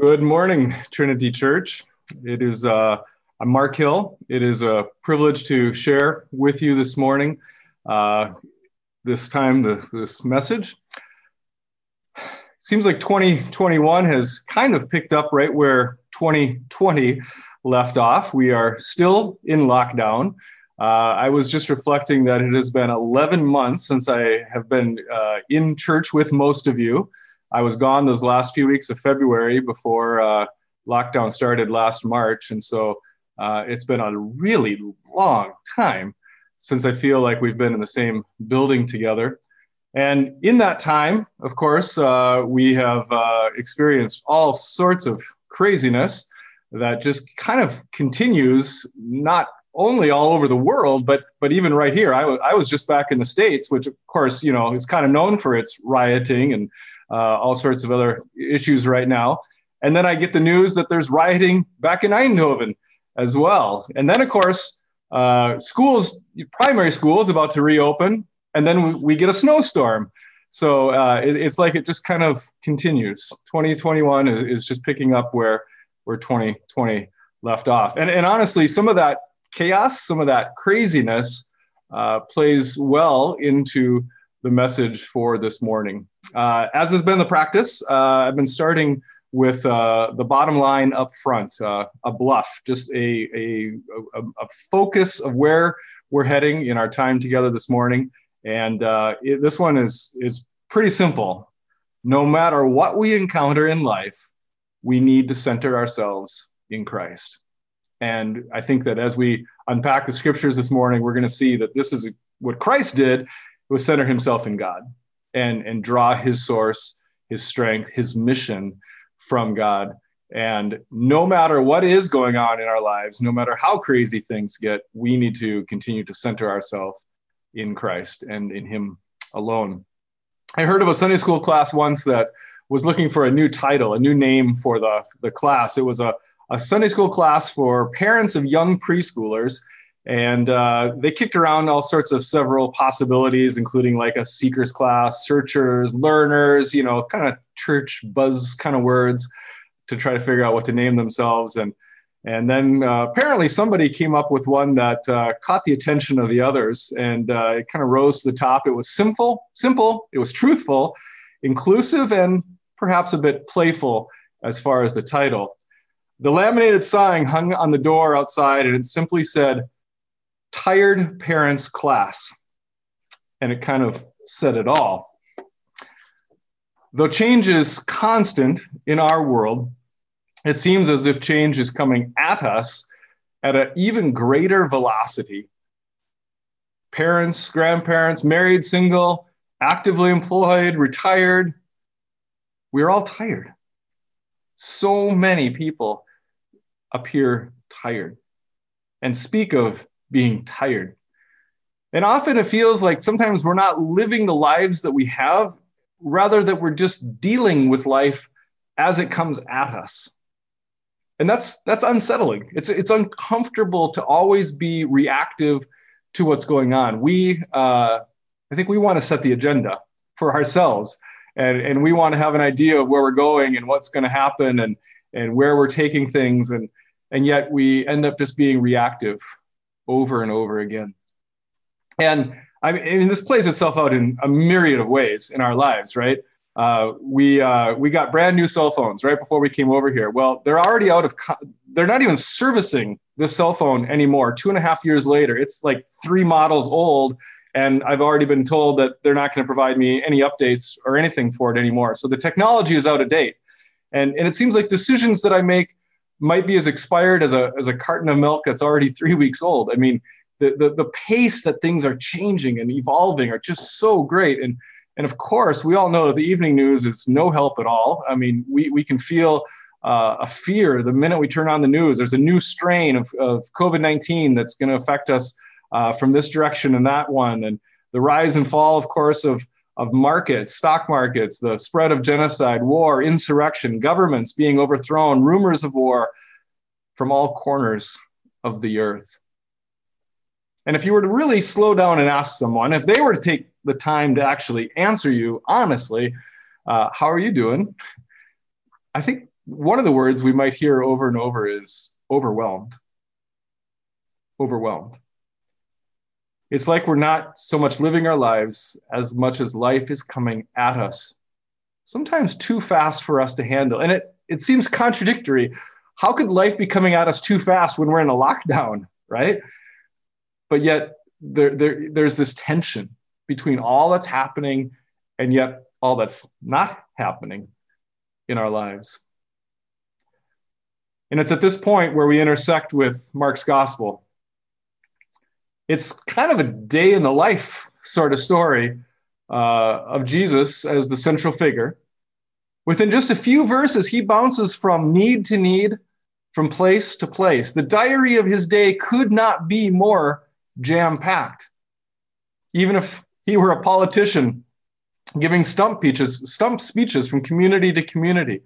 Good morning, Trinity Church. It is, uh, I'm Mark Hill. It is a privilege to share with you this morning, uh, this time, the, this message. Seems like 2021 has kind of picked up right where 2020 left off. We are still in lockdown. Uh, I was just reflecting that it has been 11 months since I have been uh, in church with most of you. I was gone those last few weeks of February before uh, lockdown started last March. And so uh, it's been a really long time since I feel like we've been in the same building together. And in that time, of course, uh, we have uh, experienced all sorts of craziness that just kind of continues, not only all over the world, but but even right here. I, w- I was just back in the states, which of course you know is kind of known for its rioting and all sorts of other issues right now. And then I get the news that there's rioting back in Eindhoven as well. And then of course, uh, schools, primary schools, about to reopen, and then we, we get a snowstorm. So uh, it, it's like it just kind of continues. 2021 is, is just picking up where where 2020 left off. And, and honestly, some of that chaos, some of that craziness uh, plays well into the message for this morning. Uh, as has been the practice, uh, I've been starting with uh, the bottom line up front, uh, a BLUF, just a, a, a, a, focus of where we're heading in our time together this morning. And uh, it, this one is, is pretty simple. No matter what we encounter in life, we need to center ourselves in Christ. And I think that as we unpack the scriptures this morning, we're going to see that this is what Christ did was center himself in God and, and draw his source, his strength, his mission from God. And no matter what is going on in our lives, no matter how crazy things get, we need to continue to center ourselves in Christ and in Him alone. I heard of a Sunday school class once that was looking for a new title, a new name for the, the class. It was a a Sunday school class for parents of young preschoolers. And uh, they kicked around all sorts of several possibilities, including like a seekers class, searchers, learners, you know, kind of church buzz kind of words to try to figure out what to name themselves. And and then uh, apparently somebody came up with one that uh, caught the attention of the others, and uh, it kind of rose to the top. It was simple, simple. It was truthful, inclusive, and perhaps a bit playful as far as the title. The laminated sign hung on the door outside and it simply said, Tired Parents Class. And it kind of said it all. Though change is constant in our world, it seems as if change is coming at us at an even greater velocity. Parents, grandparents, married, single, actively employed, retired, we're all tired. So many people appear tired and speak of being tired. And often it feels like sometimes we're not living the lives that we have, rather that we're just dealing with life as it comes at us. And that's that's unsettling. It's it's uncomfortable to always be reactive to what's going on. We uh, I think we want to set the agenda for ourselves, and and we want to have an idea of where we're going and what's going to happen and and where we're taking things and and yet we end up just being reactive over and over again and i mean this plays itself out in a myriad of ways in our lives right uh, we uh, we got brand new cell phones right before we came over here well they're already out of co- they're not even servicing this cell phone anymore two and a half years later it's like three models old and I've already been told that they're not going to provide me any updates or anything for it anymore. So the technology is out of date. And, and it seems like decisions that I make might be as expired as a, as a carton of milk that's already three weeks old. I mean, the, the, the pace that things are changing and evolving are just so great. And, and of course, we all know that the evening news is no help at all. I mean, we, we can feel uh, a fear the minute we turn on the news. There's a new strain of, of COVID 19 that's going to affect us uh, from this direction and that one. And the rise and fall, of course, of of markets, stock markets, the spread of genocide, war, insurrection, governments being overthrown, rumors of war from all corners of the earth. And if you were to really slow down and ask someone, if they were to take the time to actually answer you honestly, uh, how are you doing? I think one of the words we might hear over and over is overwhelmed. Overwhelmed. It's like we're not so much living our lives as much as life is coming at us, sometimes too fast for us to handle. And it, it seems contradictory. How could life be coming at us too fast when we're in a lockdown, right? But yet there, there, there's this tension between all that's happening and yet all that's not happening in our lives. And it's at this point where we intersect with Mark's gospel it's kind of a day in the life sort of story uh, of Jesus as the central figure. Within just a few verses, he bounces from need to need, from place to place. The diary of his day could not be more jam packed. Even if he were a politician giving stump speeches, stump speeches from community to community.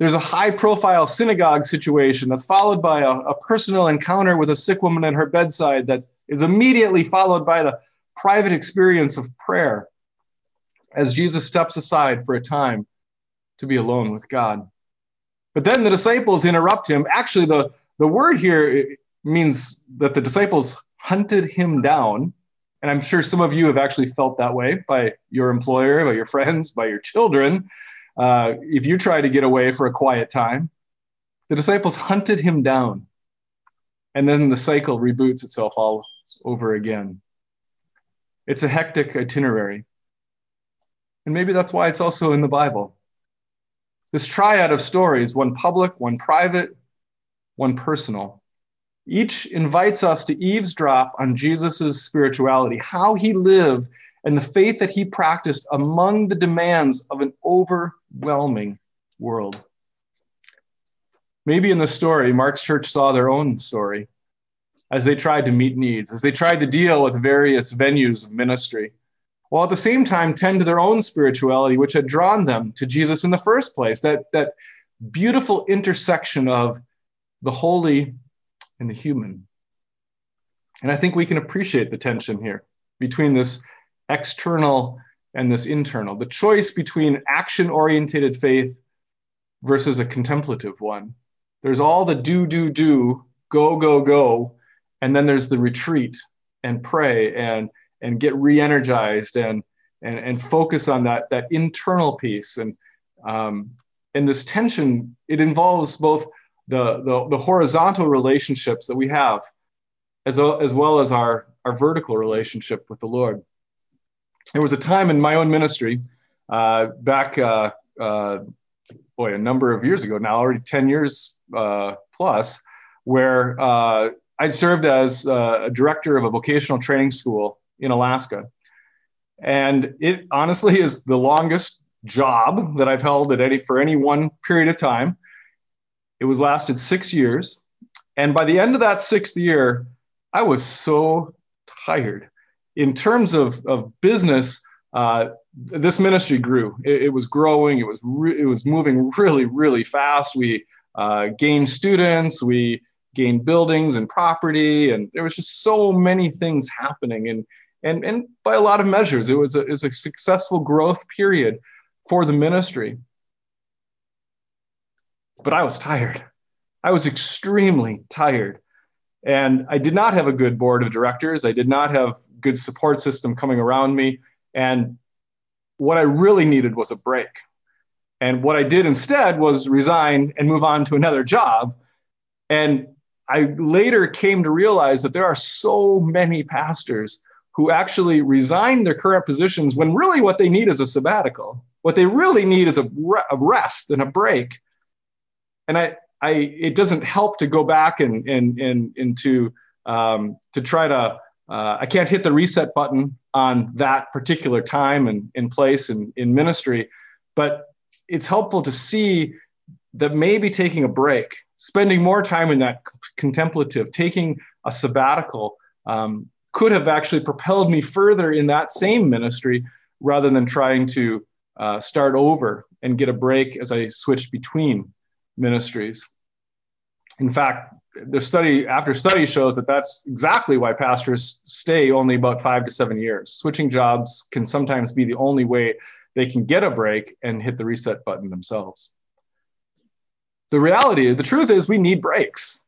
There's a high profile synagogue situation that's followed by a, a personal encounter with a sick woman at her bedside that is immediately followed by the private experience of prayer as Jesus steps aside for a time to be alone with God. But then the disciples interrupt him. Actually, the, the word here means that the disciples hunted him down. And I'm sure some of you have actually felt that way by your employer, by your friends, by your children. Uh, if you try to get away for a quiet time, the disciples hunted him down. And then the cycle reboots itself all over again. It's a hectic itinerary. And maybe that's why it's also in the Bible. This triad of stories, one public, one private, one personal, each invites us to eavesdrop on Jesus' spirituality, how he lived, and the faith that he practiced among the demands of an overwhelming world. Maybe in the story, Mark's church saw their own story as they tried to meet needs, as they tried to deal with various venues of ministry, while at the same time tend to their own spirituality, which had drawn them to Jesus in the first place. That, that beautiful intersection of the holy and the human. And I think we can appreciate the tension here between this external and this internal, the choice between action oriented faith versus a contemplative one. There's all the do, do, do, go, go, go, and then there's the retreat and pray and and get re-energized and and and focus on that that internal piece and um, and this tension it involves both the, the the horizontal relationships that we have as as well as our our vertical relationship with the Lord. There was a time in my own ministry uh, back uh, uh, boy a number of years ago now already 10 years uh, plus where uh, I served as uh, a director of a vocational training school in Alaska. And it honestly is the longest job that I've held at any for any one period of time. It was lasted six years. And by the end of that sixth year, I was so tired. In terms of, of business, uh, this ministry grew. It, it, was growing. It was re- it was moving really really fast. We uh, gained students. We gained buildings and property, and there was just so many things happening. And and and by a lot of measures, it was a, it was a successful growth period for the ministry. But I was tired. I was extremely tired. And I did not have a good board of directors. I did not have good support system coming around me. And what I really needed was a break. And what I did instead was resign and move on to another job. And I later came to realize that there are so many pastors who actually resign their current positions when really what they need is a sabbatical. What they really need is a, re- a rest and a break. And I, I, it doesn't help to go back and, and, and, and to, um, to try to, uh, I can't hit the reset button on that particular time and in place and in ministry, but it's helpful to see that maybe taking a break spending more time in that contemplative, taking a sabbatical, um, could have actually propelled me further in that same ministry rather than trying to uh, start over and get a break as I switched between ministries. In fact, the study after study shows that that's exactly why pastors stay only about five to seven years. Switching jobs can sometimes be the only way they can get a break and hit the reset button themselves. The reality, the truth is, we need breaks.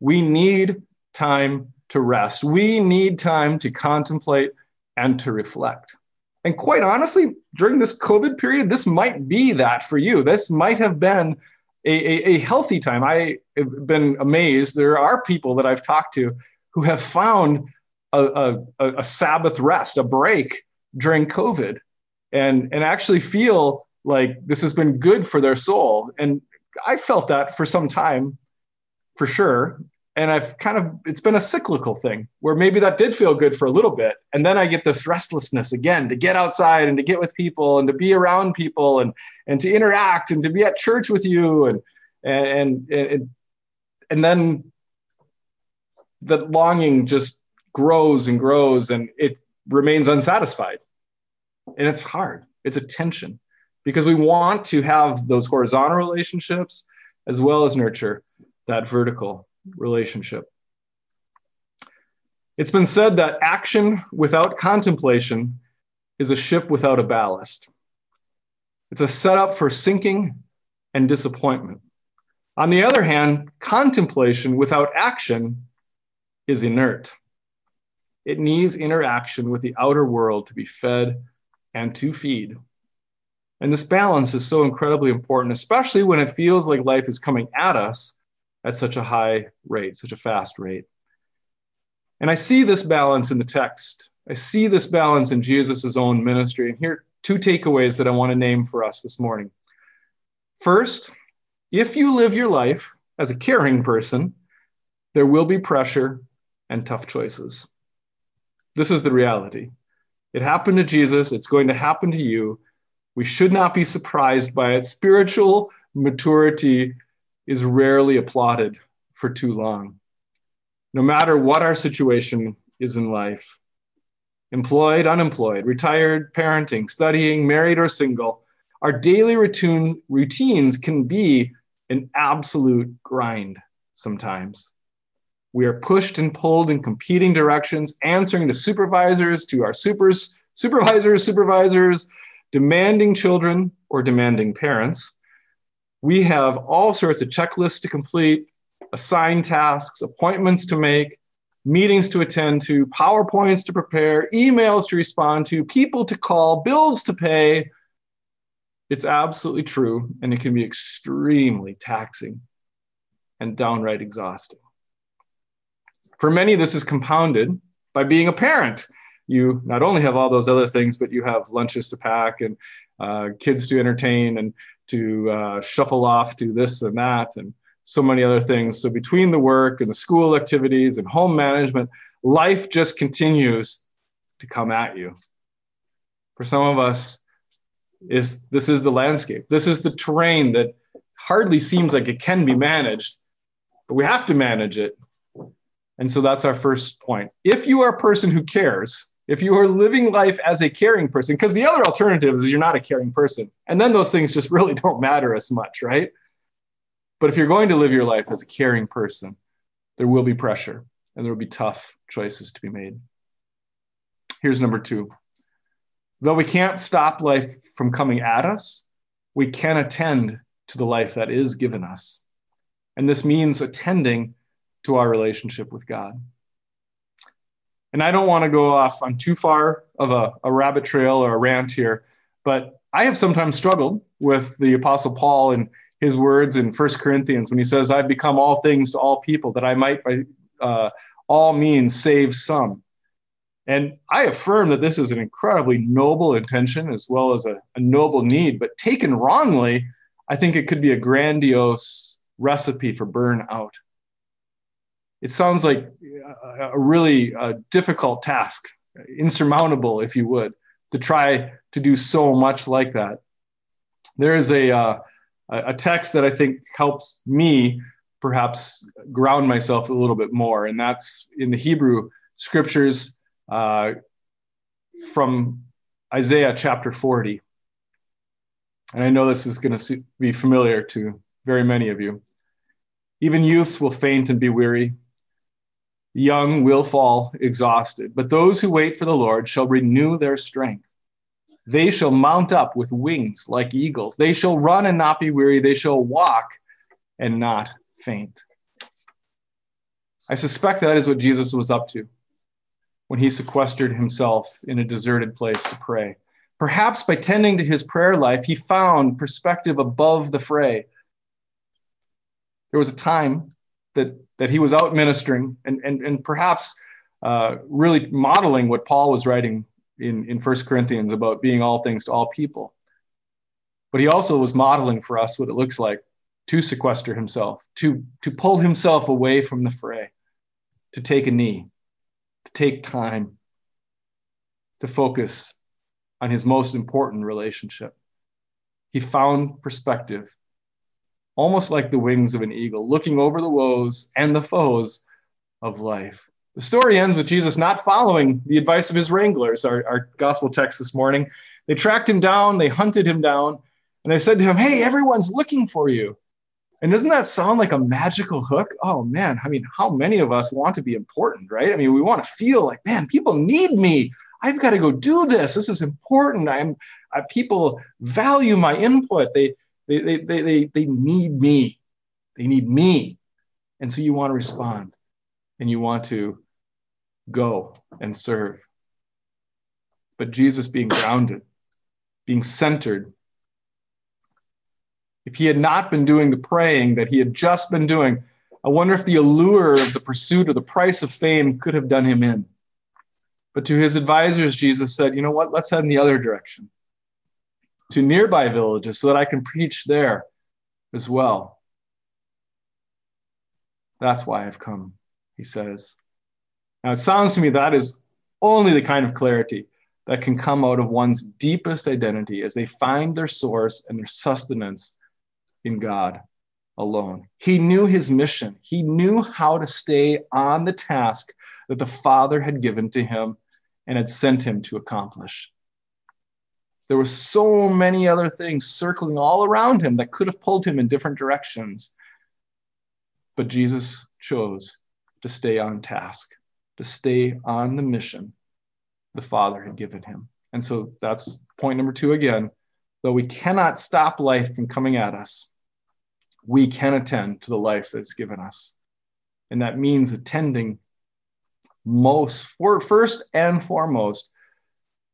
We need time to rest. We need time to contemplate and to reflect. And quite honestly, during this COVID period, this might be that for you. This might have been a, a, a healthy time. I have been amazed. There are people that I've talked to who have found a, a, a Sabbath rest, a break during COVID, and, and actually feel like this has been good for their soul. And I felt that for some time, for sure. And I've kind of, it's been a cyclical thing where maybe that did feel good for a little bit. And then I get this restlessness again to get outside and to get with people and to be around people and, and to interact and to be at church with you. And, and, and, and then the longing just grows and grows and it remains unsatisfied. And it's hard, it's a tension because we want to have those horizontal relationships as well as nurture that vertical relationship. It's been said that action without contemplation is a ship without a ballast. It's a setup for sinking and disappointment. On the other hand, contemplation without action is inert. It needs interaction with the outer world to be fed and to feed. And this balance is so incredibly important, especially when it feels like life is coming at us at such a high rate, such a fast rate. And I see this balance in the text. I see this balance in Jesus' own ministry. And here are two takeaways that I want to name for us this morning. First, if you live your life as a caring person, there will be pressure and tough choices. This is the reality. It happened to Jesus, it's going to happen to you. We should not be surprised by it. Spiritual maturity is rarely applauded for too long. No matter what our situation is in life employed, unemployed, retired, parenting, studying, married, or single our daily routines, routines can be an absolute grind sometimes. We are pushed and pulled in competing directions, answering to supervisors, to our supers, supervisors, supervisors, demanding children or demanding parents. We have all sorts of checklists to complete, assigned tasks, appointments to make, meetings to attend to, PowerPoints to prepare, emails to respond to, people to call, bills to pay. It's absolutely true, and it can be extremely taxing and downright exhausting. For many, this is compounded by being a parent you not only have all those other things, but you have lunches to pack and uh, kids to entertain and to uh, shuffle off to this and that and so many other things. So between the work and the school activities and home management, life just continues to come at you. For some of us, is this is the landscape. This is the terrain that hardly seems like it can be managed, but we have to manage it. And so that's our first point. If you are a person who cares, if you are living life as a caring person, because the other alternative is you're not a caring person. And then those things just really don't matter as much, right? But if you're going to live your life as a caring person, there will be pressure and there will be tough choices to be made. Here's number two. Though we can't stop life from coming at us, we can attend to the life that is given us. And this means attending to our relationship with God. And I don't want to go off on too far of a, a rabbit trail or a rant here, but I have sometimes struggled with the Apostle Paul and his words in First Corinthians when he says, I've become all things to all people that I might by uh, all means save some. And I affirm that this is an incredibly noble intention as well as a, a noble need, but taken wrongly, I think it could be a grandiose recipe for burnout it sounds like a really uh, difficult task, insurmountable, if you would, to try to do so much like that. There is a, uh, a text that I think helps me perhaps ground myself a little bit more, and that's in the Hebrew scriptures uh, from Isaiah chapter 40. And I know this is going to be familiar to very many of you. Even youths will faint and be weary young will fall exhausted, but those who wait for the Lord shall renew their strength. They shall mount up with wings like eagles. They shall run and not be weary. They shall walk and not faint. I suspect that is what Jesus was up to when he sequestered himself in a deserted place to pray. Perhaps by tending to his prayer life, he found perspective above the fray. There was a time that, that he was out ministering and, and, and perhaps uh, really modeling what Paul was writing in, in 1 Corinthians about being all things to all people. But he also was modeling for us what it looks like to sequester himself, to, to pull himself away from the fray, to take a knee, to take time, to focus on his most important relationship. He found perspective, almost like the wings of an eagle, looking over the woes and the foes of life. The story ends with Jesus not following the advice of his wranglers, our, our gospel text this morning. They tracked him down, they hunted him down, and they said to him, Hey, everyone's looking for you. And doesn't that sound like a magical hook? Oh man, I mean, how many of us want to be important, right? I mean, we want to feel like, man, people need me. I've got to go do this. This is important. I'm uh, people value my input. They, they, they, they, they, they need me. They need me. And so you want to respond and you want to go and serve. But Jesus being grounded, being centered, if he had not been doing the praying that he had just been doing, I wonder if the allure of the pursuit or the price of fame could have done him in. But to his advisors, Jesus said, You know what? Let's head in the other direction to nearby villages so that I can preach there as well. That's why I've come, he says. Now, it sounds to me that is only the kind of clarity that can come out of one's deepest identity as they find their source and their sustenance in God alone. He knew his mission, he knew how to stay on the task that the Father had given to him and had sent him to accomplish. There were so many other things circling all around him that could have pulled him in different directions. But Jesus chose to stay on task, to stay on the mission the Father had given him. And so that's point number two again. Though we cannot stop life from coming at us, we can attend to the life that's given us. And that means attending most, for, first and foremost,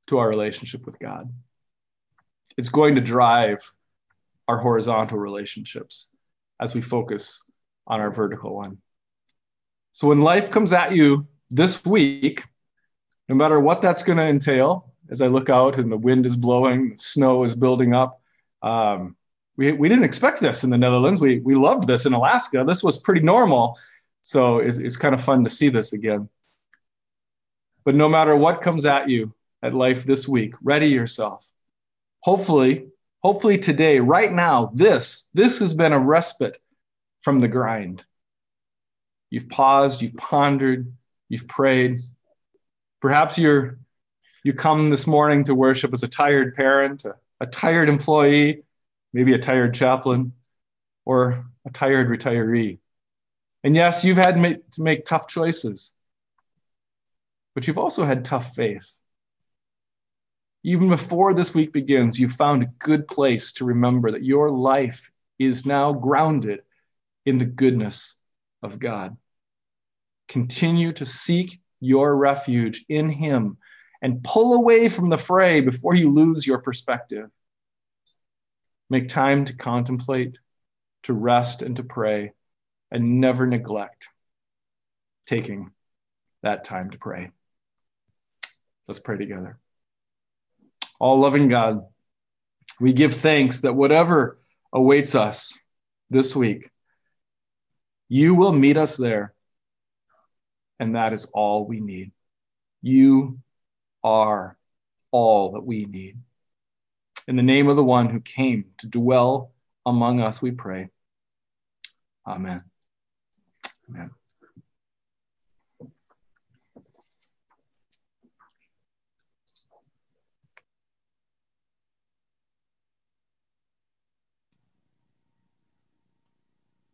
to our relationship with God. It's going to drive our horizontal relationships as we focus on our vertical one. So when life comes at you this week, no matter what that's going to entail, as I look out and the wind is blowing, the snow is building up, um, we, we didn't expect this in the Netherlands. We, we loved this in Alaska. This was pretty normal. So it's, it's kind of fun to see this again. But no matter what comes at you at life this week, ready yourself. Hopefully, hopefully today, right now, this, this has been a respite from the grind. You've paused, you've pondered, you've prayed. Perhaps you're you come this morning to worship as a tired parent, a, a tired employee, maybe a tired chaplain, or a tired retiree. And yes, you've had to make tough choices, but you've also had tough faith. Even before this week begins, you found a good place to remember that your life is now grounded in the goodness of God. Continue to seek your refuge in Him and pull away from the fray before you lose your perspective. Make time to contemplate, to rest, and to pray, and never neglect taking that time to pray. Let's pray together. All loving God, we give thanks that whatever awaits us this week, you will meet us there. And that is all we need. You are all that we need. In the name of the one who came to dwell among us, we pray. Amen. Amen.